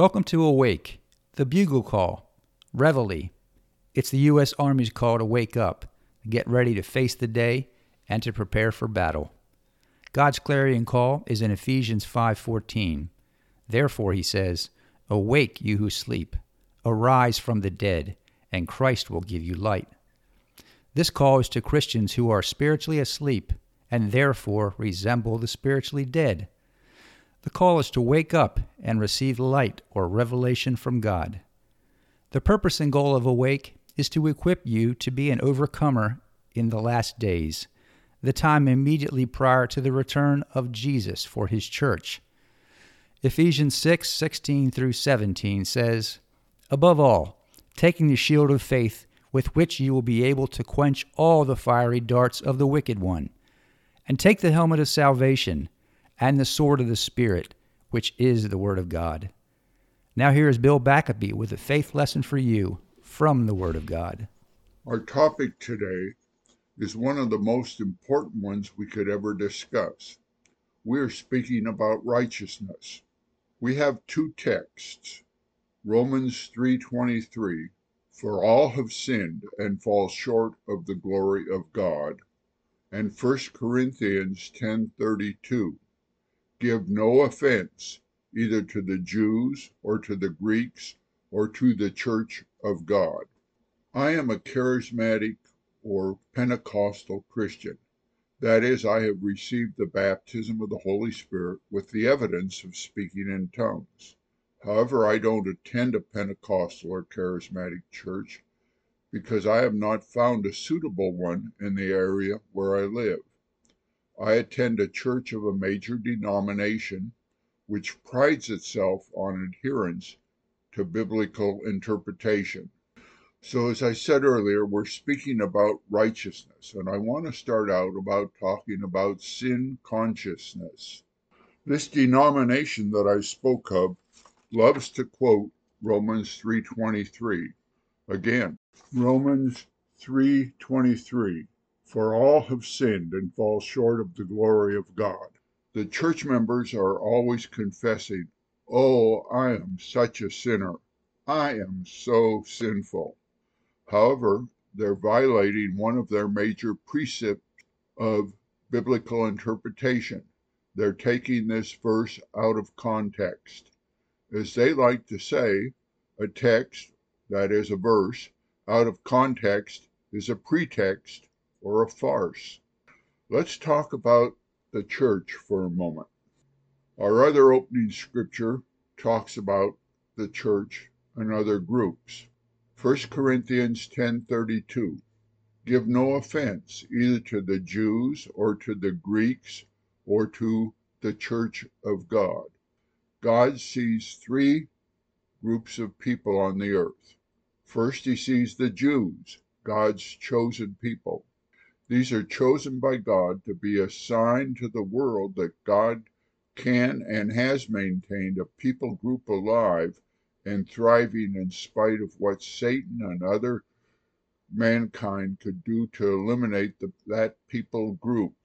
Welcome to Awake, the bugle call, reveille. It's the U.S. Army's call to wake up, get ready to face the day, and to prepare for battle. God's clarion call is in Ephesians 5:14. Therefore he says, "Awake you who sleep, arise from the dead, and Christ will give you light." This call is to Christians who are spiritually asleep and therefore resemble the spiritually dead. The call is to wake up and receive light or revelation from God. The purpose and goal of Awake is to equip you to be an overcomer in the last days, the time immediately prior to the return of Jesus for his church. Ephesians 6 16 through 17 says, Above all, taking the shield of faith with which you will be able to quench all the fiery darts of the wicked one, and take the helmet of salvation and the sword of the Spirit, which is the Word of God. Now, here is Bill Backaby with a faith lesson for you from the Word of God. Our topic today is one of the most important ones we could ever discuss. We are speaking about righteousness. We have two texts. Romans 3:23 For all have sinned and fall short of the glory of God. And 1 Corinthians 10:32 Give no offense either to the Jews or to the Greeks or to the church of God. I am a charismatic or Pentecostal Christian. That is, I have received the baptism of the Holy Spirit with the evidence of speaking in tongues. However, I don't attend a Pentecostal or charismatic church because I have not found a suitable one in the area where I live. I attend a church of a major denomination which prides itself on adherence to biblical interpretation. So, as I said earlier, we're speaking about righteousness, and I want to start out about talking about sin consciousness. This denomination that I spoke of loves to quote Romans 3:23. Again, Romans 3:23 For all have sinned and fall short of the glory of God. The church members are always confessing, "Oh, I am such a sinner. I am so sinful." However, they're violating one of their major precepts of biblical interpretation. They're taking this verse out of context. As they like to say, a text, that is, a verse, out of context is a pretext or a farce. Let's talk about the church for a moment. Our other opening scripture talks about the church and other groups. 1 Corinthians 10:32 Give no offense either to the Jews or to the Greeks or to the church of God. God sees three groups of people on the earth. First, he sees the Jews, God's chosen people. These are chosen by God to be a sign to the world that God can and has maintained a people group alive and thriving in spite of what Satan and other mankind could do to eliminate the, that people group.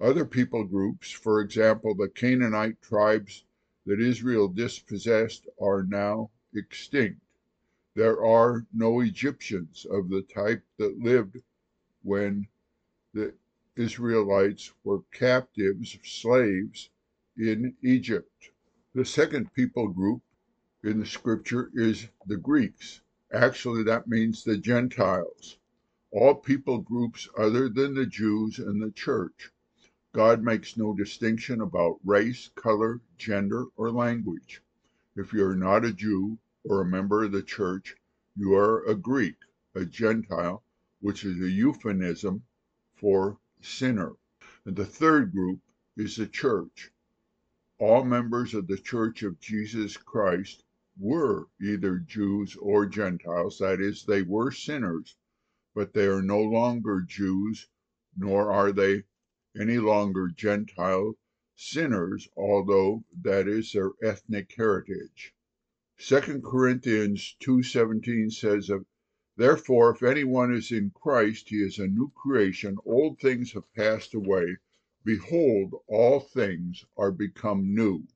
Other people groups, for example, the Canaanite tribes that Israel dispossessed, are now extinct. There are no Egyptians of the type that lived when the Israelites were captives, slaves in Egypt. The second people group in the scripture is the Greeks. Actually, that means the Gentiles. All people groups other than the Jews and the church. God makes no distinction about race, color, gender, or language. If you are not a Jew or a member of the church, you are a Greek, a Gentile, which is a euphemism for sinner. And the third group is the church. All members of the church of Jesus Christ were either Jews or Gentiles, that is, they were sinners, but they are no longer Jews, nor are they any longer Gentile sinners, although that is their ethnic heritage. 2 Corinthians 2:17 says of Therefore if anyone is in Christ he is a new creation old things have passed away behold all things are become new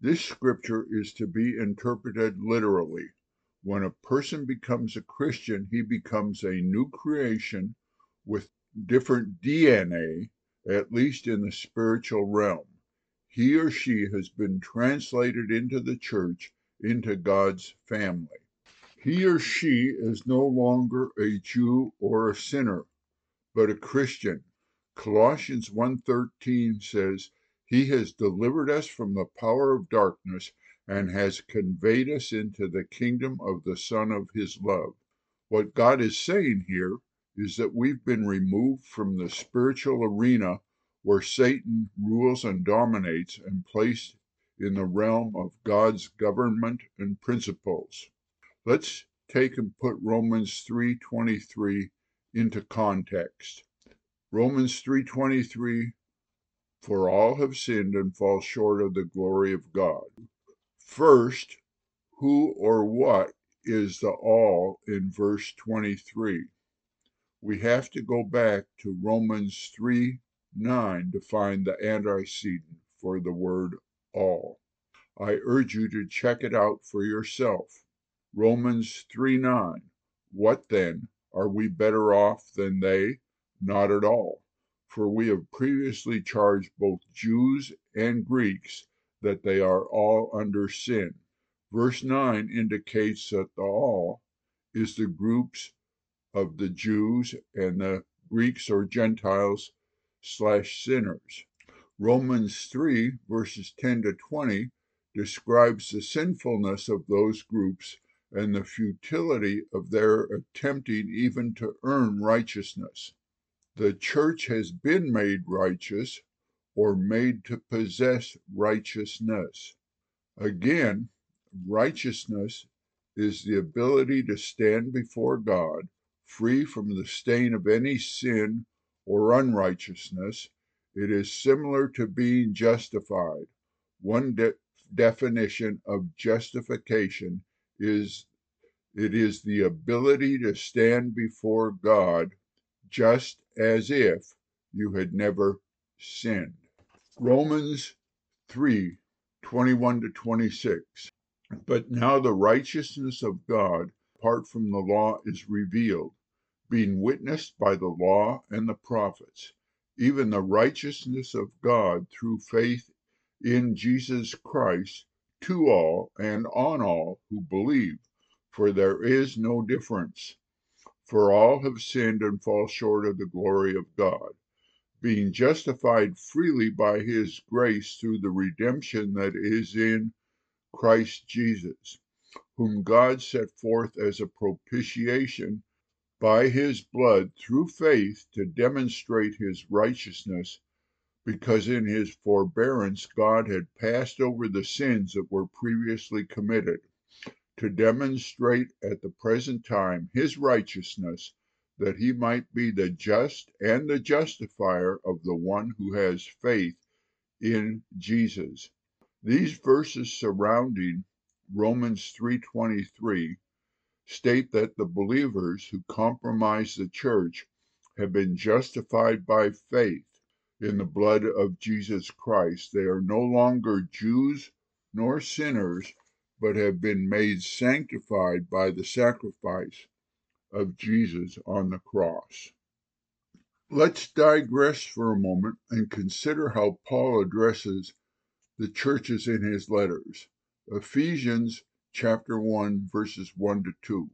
This scripture is to be interpreted literally. When a person becomes a Christian, he becomes a new creation with different DNA, at least in the spiritual realm. He or she has been translated into the church, into God's family. He or she is no longer a Jew or a sinner, but a Christian. Colossians 1:13 says, "He has delivered us from the power of darkness and has conveyed us into the kingdom of the Son of his love." What God is saying here is that we've been removed from the spiritual arena where Satan rules and dominates and placed in the realm of God's government and principles. Let's take and put Romans 3:23 into context. Romans 3:23 For all have sinned and fall short of the glory of God. First, who or what is the all in verse 23? We have to go back to Romans 3 9 to find the antecedent for the word all. I urge you to check it out for yourself. Romans 3 9. What then? Are we better off than they? Not at all. For we have previously charged both Jews and Greeks that they are all under sin. Verse 9 indicates that the all is the groups of the Jews and the Greeks or Gentiles slash sinners. Romans 3 verses 10 to 20 describes the sinfulness of those groups and the futility of their attempting even to earn righteousness. The church has been made righteous or made to possess righteousness. Again, righteousness is the ability to stand before God free from the stain of any sin or unrighteousness. It is similar to being justified. One de- definition of justification is it is the ability to stand before God just as if you had never sinned. Romans 3 21 to 26. But now the righteousness of God apart from the law is revealed, being witnessed by the law and the prophets, even the righteousness of God through faith in Jesus Christ to all and on all who believe, for there is no difference. For all have sinned and fall short of the glory of God, being justified freely by his grace through the redemption that is in Christ Jesus, whom God set forth as a propitiation by his blood through faith to demonstrate his righteousness because in his forbearance God had passed over the sins that were previously committed, to demonstrate at the present time his righteousness, that he might be the just and the justifier of the one who has faith in Jesus. These verses surrounding Romans 3:23 state that the believers who compromise the church have been justified by faith in the blood of Jesus Christ. They are no longer Jews nor sinners, but have been made sanctified by the sacrifice of Jesus on the cross. Let's digress for a moment and consider how Paul addresses the churches in his letters. Ephesians chapter 1 verses 1 to 2.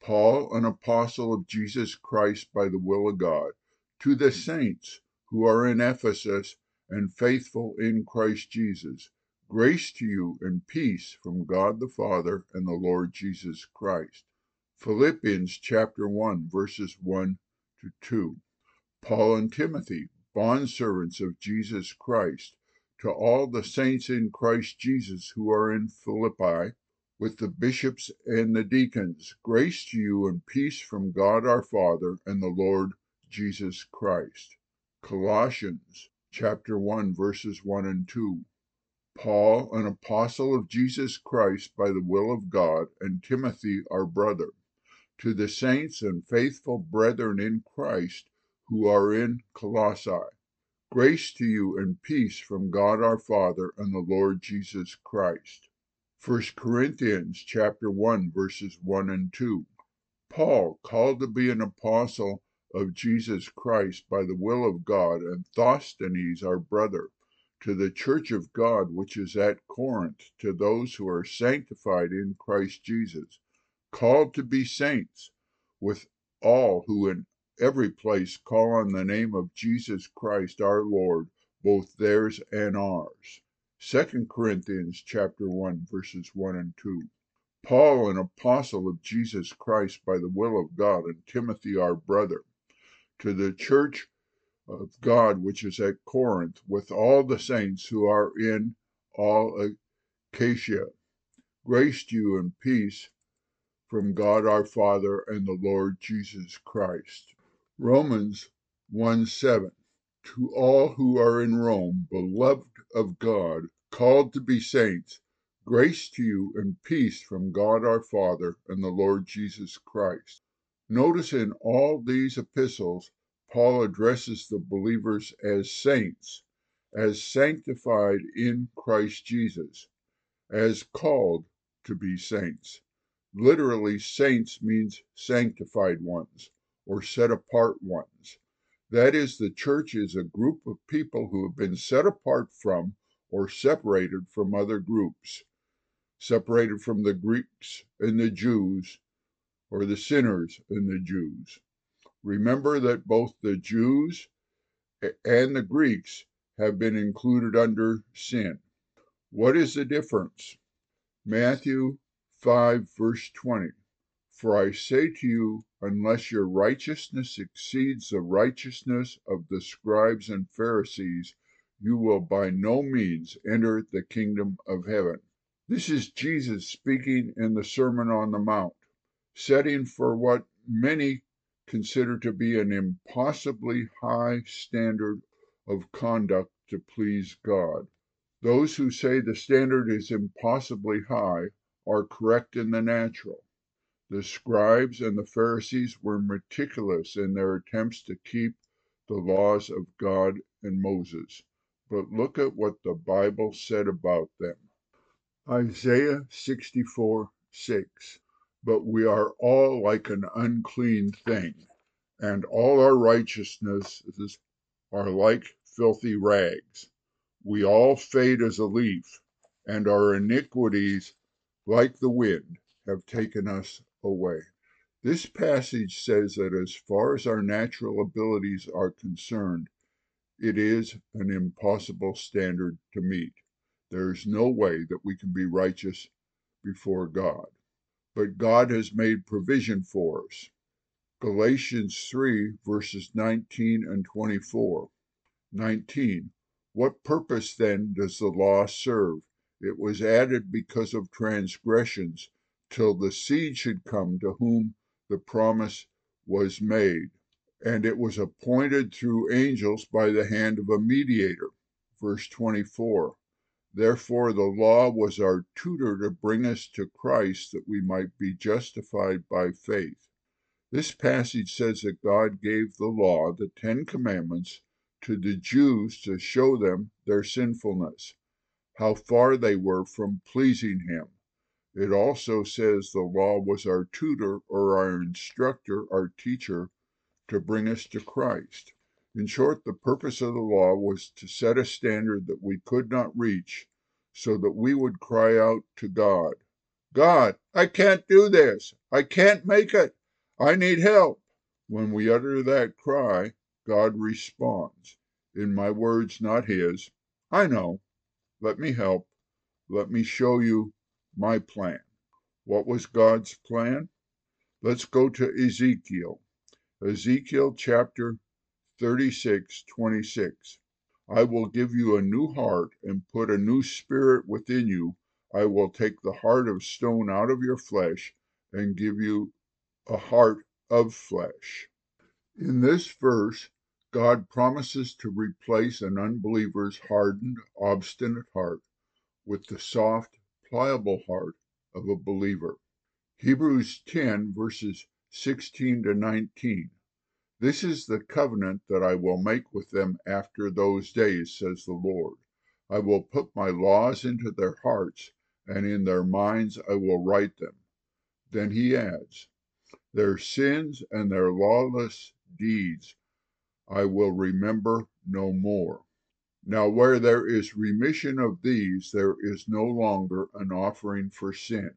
Paul, an apostle of Jesus Christ by the will of God, to the saints who are in Ephesus and faithful in Christ Jesus. Grace to you and peace from God the Father and the Lord Jesus Christ. Philippians chapter 1 verses 1 to 2. Paul and Timothy, bondservants of Jesus Christ, to all the saints in Christ Jesus who are in Philippi, with the bishops and the deacons, grace to you and peace from God our Father and the Lord Jesus Christ. Colossians chapter 1 verses 1 and 2. Paul, an apostle of Jesus Christ by the will of God, and Timothy, our brother, to the saints and faithful brethren in Christ who are in Colossae. Grace to you and peace from God our Father and the Lord Jesus Christ. 1 Corinthians chapter 1 verses 1 and 2. Paul, called to be an apostle of Jesus Christ by the will of God, and Sosthenes our brother, to the church of God which is at Corinth, to those who are sanctified in Christ Jesus, called to be saints, with all who in every place call on the name of Jesus Christ our Lord, both theirs and ours. 2 Corinthians chapter 1 verses 1 and 2. Paul, an apostle of Jesus Christ by the will of God, and Timothy our brother, to the church of God which is at Corinth, with all the saints who are in all Achaia. Grace to you and peace from God our Father and the Lord Jesus Christ. Romans 1 7. To all who are in Rome, beloved of God, called to be saints, grace to you and peace from God our Father and the Lord Jesus Christ. Notice in all these epistles, Paul addresses the believers as saints, as sanctified in Christ Jesus, as called to be saints. Literally, saints means sanctified ones or set apart ones. That is, the church is a group of people who have been set apart from or separated from other groups, separated from the Greeks and the Jews, or the sinners and the Jews. Remember that both the Jews and the Greeks have been included under sin. What is the difference? Matthew 5, verse 20. For I say to you, unless your righteousness exceeds the righteousness of the scribes and Pharisees, you will by no means enter the kingdom of heaven. This is Jesus speaking in the Sermon on the Mount, setting for what many consider to be an impossibly high standard of conduct to please God. Those who say the standard is impossibly high are correct in the natural. The scribes and the Pharisees were meticulous in their attempts to keep the laws of God and Moses. But look at what the Bible said about them. Isaiah 64 6. But we are all like an unclean thing, and all our righteousnesses are like filthy rags. We all fade as a leaf, and our iniquities, like the wind, have taken us away. This passage says that as far as our natural abilities are concerned, it is an impossible standard to meet. There is no way that we can be righteous before God. But God has made provision for us. Galatians 3, verses 19 and 24. 19. What purpose then does the law serve? It was added because of transgressions, till the seed should come to whom the promise was made and it was appointed through angels by the hand of a mediator. Verse 24. Therefore, the law was our tutor to bring us to Christ that we might be justified by faith. This passage says that God gave the law, the Ten Commandments, to the Jews to show them their sinfulness, how far they were from pleasing Him. It also says the law was our tutor or our instructor, our teacher, to bring us to Christ. In short, the purpose of the law was to set a standard that we could not reach, so that we would cry out to God, God, I can't do this. I can't make it. I need help. When we utter that cry, God responds. In my words, not his. I know. Let me help. Let me show you my plan. What was God's plan? Let's go to Ezekiel. Ezekiel chapter 36, 26. I will give you a new heart and put a new spirit within you. I will take the heart of stone out of your flesh and give you a heart of flesh. In this verse, God promises to replace an unbeliever's hardened, obstinate heart with the soft, pliable heart of a believer. Hebrews 10, verses 16 to 19. This is the covenant that I will make with them after those days, says the Lord. I will put my laws into their hearts, and in their minds I will write them. Then he adds, Their sins and their lawless deeds I will remember no more. Now, where there is remission of these, there is no longer an offering for sin.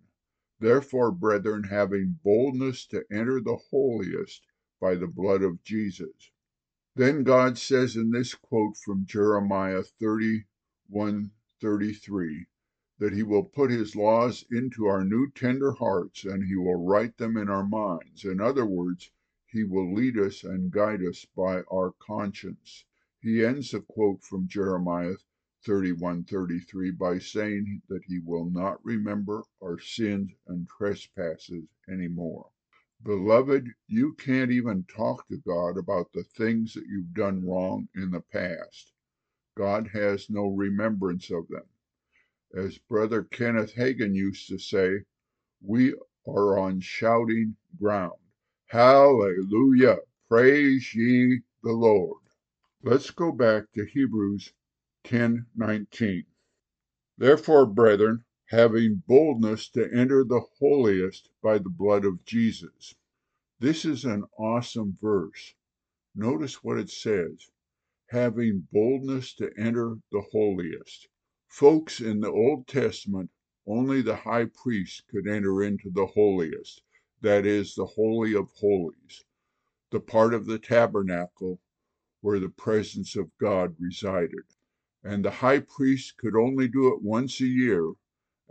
Therefore, brethren, having boldness to enter the holiest, by the blood of Jesus. Then God says in this quote from Jeremiah 31:33 that He will put His laws into our new tender hearts and He will write them in our minds. In other words, He will lead us and guide us by our conscience. He ends the quote from Jeremiah 31:33 by saying that He will not remember our sins and trespasses anymore. Beloved, you can't even talk to God about the things that you've done wrong in the past. God has no remembrance of them. As Brother Kenneth Hagin used to say, we are on shouting ground. Hallelujah! Praise ye the Lord. Let's go back to Hebrews 10:19. Therefore, brethren, having boldness to enter the holiest by the blood of Jesus. This is an awesome verse. Notice what it says having boldness to enter the holiest. Folks, in the Old Testament, only the high priest could enter into the holiest, that is, the Holy of Holies, the part of the tabernacle where the presence of God resided. And the high priest could only do it once a year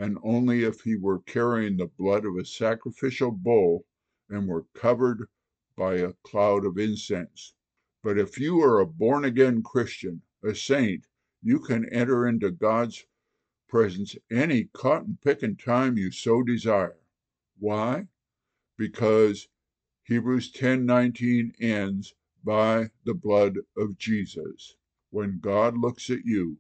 and only if he were carrying the blood of a sacrificial bull and were covered by a cloud of incense. But if you are a born again Christian, a saint, you can enter into God's presence any cotton picking time you so desire. Why? Because Hebrews 10:19 ends by the blood of Jesus. When God looks at you,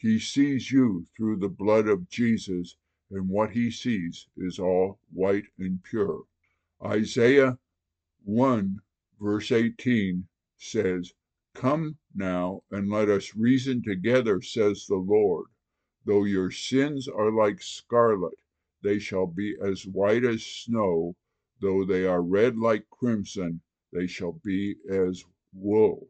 he sees you through the blood of Jesus and what he sees is all white and pure. Isaiah 1, verse 18 says, Come now and let us reason together, says the Lord. Though your sins are like scarlet, they shall be as white as snow. Though they are red like crimson, they shall be as wool.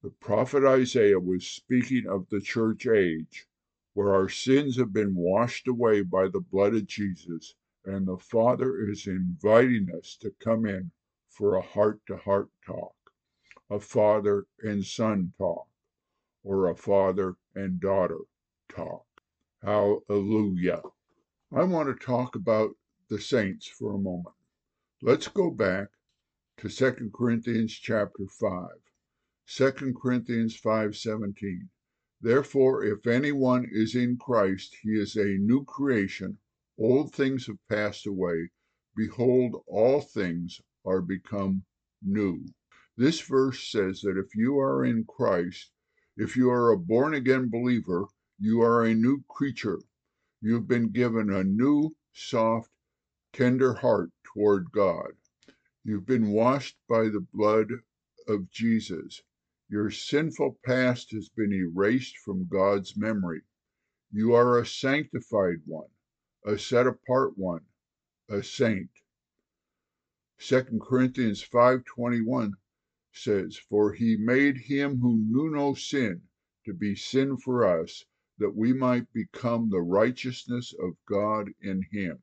The prophet Isaiah was speaking of the church age where our sins have been washed away by the blood of Jesus, and the Father is inviting us to come in for a heart to heart talk, a father and son talk, or a father and daughter talk. Hallelujah. I want to talk about the saints for a moment. Let's go back to 2 Corinthians chapter 5. 2 Corinthians 5:17. Therefore, if anyone is in Christ, he is a new creation. Old things have passed away. Behold, all things are become new. This verse says that if you are in Christ, if you are a born again believer, you are a new creature. You've been given a new, soft, tender heart toward God. You've been washed by the blood of Jesus. Your sinful past has been erased from God's memory. You are a sanctified one, a set apart one, a saint. 2 Corinthians 5:21 says, "For he made him who knew no sin to be sin for us, that we might become the righteousness of God in him."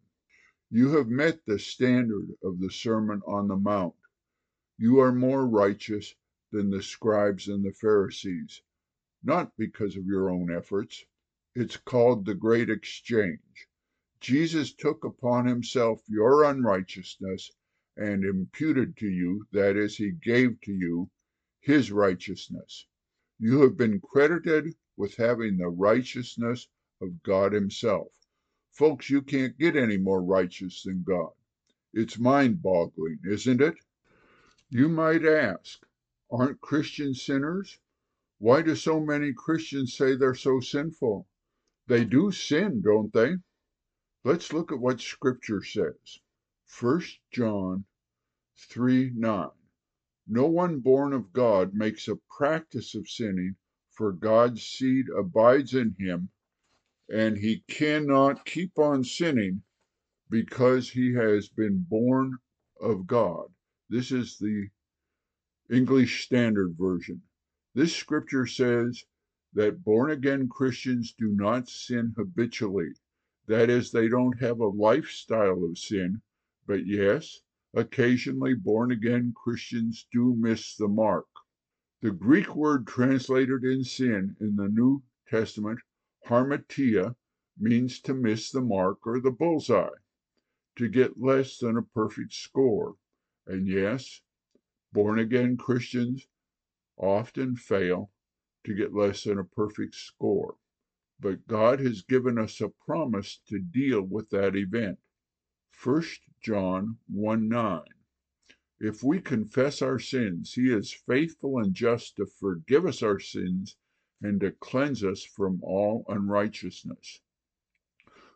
You have met the standard of the Sermon on the Mount. You are more righteous than the scribes and the Pharisees, not because of your own efforts. It's called the Great Exchange. Jesus took upon himself your unrighteousness and imputed to you, that is, he gave to you, his righteousness. You have been credited with having the righteousness of God himself. Folks, you can't get any more righteous than God. It's mind boggling, isn't it? You might ask, Aren't Christians sinners? Why do so many Christians say they're so sinful? They do sin, don't they? Let's look at what Scripture says. 1 John 3 9. No one born of God makes a practice of sinning, for God's seed abides in him, and he cannot keep on sinning because he has been born of God. This is the English Standard Version. This scripture says that born again Christians do not sin habitually. That is, they don't have a lifestyle of sin, but yes, occasionally born again Christians do miss the mark. The Greek word translated in sin in the New Testament, hamartia, means to miss the mark or the bullseye, to get less than a perfect score. And yes, born again Christians often fail to get less than a perfect score. But God has given us a promise to deal with that event. 1 John 1 9. If we confess our sins, he is faithful and just to forgive us our sins and to cleanse us from all unrighteousness.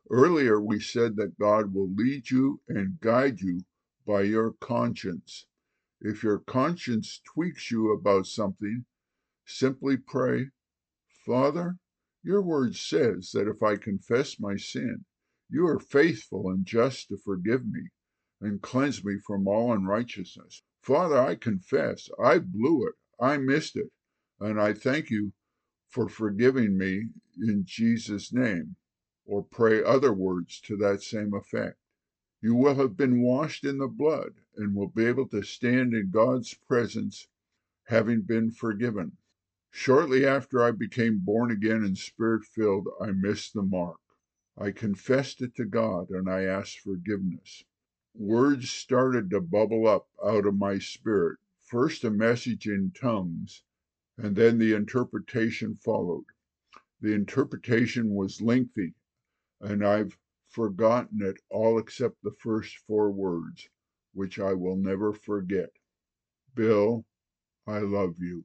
Earlier, we said that God will lead you and guide you by your conscience. If your conscience tweaks you about something, simply pray, Father, your word says that if I confess my sin, you are faithful and just to forgive me and cleanse me from all unrighteousness. Father, I confess I blew it, I missed it, and I thank you for forgiving me in Jesus' name. Or pray other words to that same effect. You will have been washed in the blood and will be able to stand in God's presence having been forgiven. Shortly after I became born again and spirit filled, I missed the mark. I confessed it to God and I asked forgiveness. Words started to bubble up out of my spirit. First, a message in tongues, and then the interpretation followed. The interpretation was lengthy, and I've forgotten it all except the first four words, which I will never forget. Bill, I love you.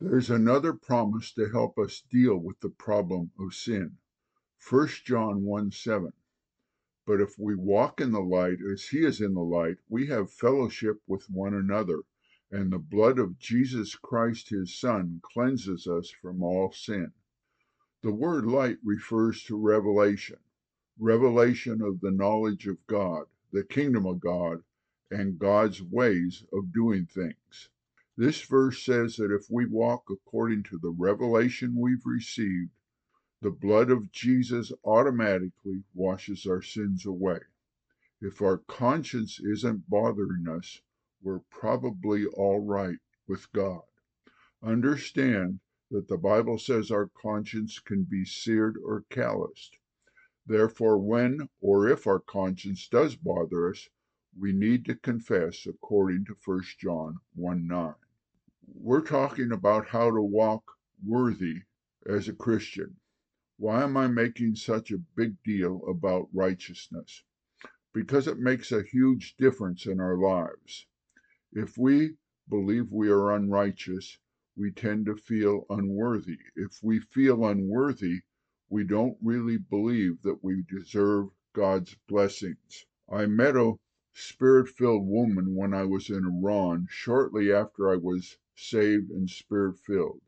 There's another promise to help us deal with the problem of sin. 1 John 1 7. But if we walk in the light as he is in the light, we have fellowship with one another, and the blood of Jesus Christ his Son cleanses us from all sin. The word light refers to revelation, revelation of the knowledge of God, the kingdom of God, and God's ways of doing things. This verse says that if we walk according to the revelation we've received, the blood of Jesus automatically washes our sins away. If our conscience isn't bothering us, we're probably all right with God. Understand that the Bible says our conscience can be seared or calloused. Therefore, when or if our conscience does bother us, we need to confess according to 1 John 1 9. We're talking about how to walk worthy as a Christian. Why am I making such a big deal about righteousness? Because it makes a huge difference in our lives. If we believe we are unrighteous, we tend to feel unworthy. If we feel unworthy, we don't really believe that we deserve God's blessings. I met a spirit filled woman when I was in Iran shortly after I was saved and spirit filled.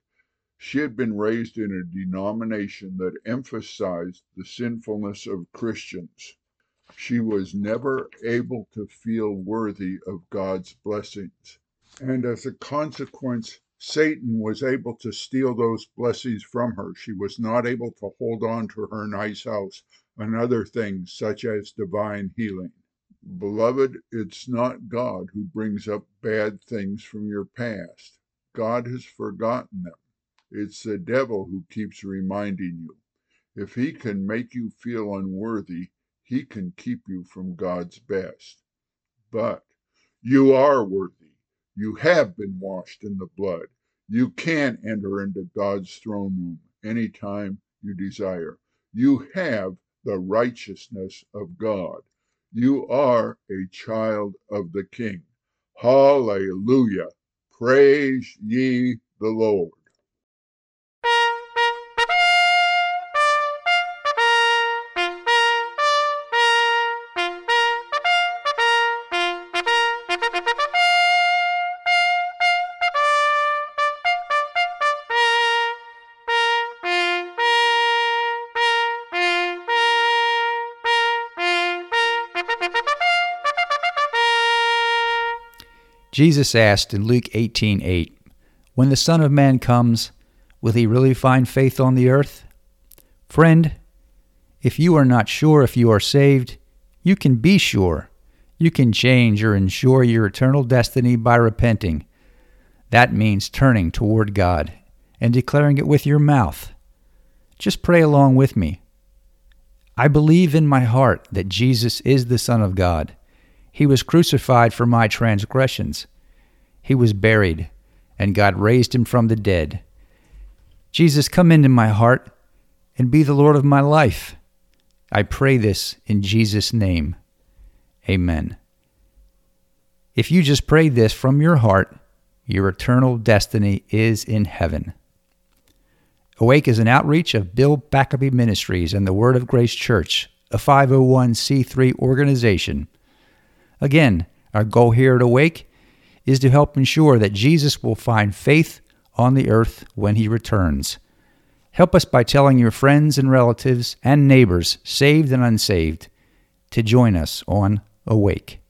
She had been raised in a denomination that emphasized the sinfulness of Christians. She was never able to feel worthy of God's blessings. And as a consequence, Satan was able to steal those blessings from her. She was not able to hold on to her nice house and other things such as divine healing. Beloved, it's not God who brings up bad things from your past. God has forgotten them. It's the devil who keeps reminding you. If he can make you feel unworthy, he can keep you from God's best. But you are worthy. You have been washed in the blood. You can enter into God's throne room anytime you desire. You have the righteousness of God. You are a child of the King. Hallelujah. Praise ye the Lord. Jesus asked in Luke 18:8, "When the Son of Man comes, will he really find faith on the earth?" Friend, if you are not sure if you are saved, you can be sure. You can change or ensure your eternal destiny by repenting. That means turning toward God and declaring it with your mouth. Just pray along with me. I believe in my heart that Jesus is the Son of God. He was crucified for my transgressions. He was buried, and God raised him from the dead. Jesus, come into my heart and be the Lord of my life. I pray this in Jesus' name. Amen. If you just prayed this from your heart, your eternal destiny is in heaven. Awake is an outreach of Bill Backaby Ministries and the Word of Grace Church, a 501c3 organization. Again, our goal here at Awake is to help ensure that Jesus will find faith on the earth when he returns. Help us by telling your friends and relatives and neighbors, saved and unsaved, to join us on Awake.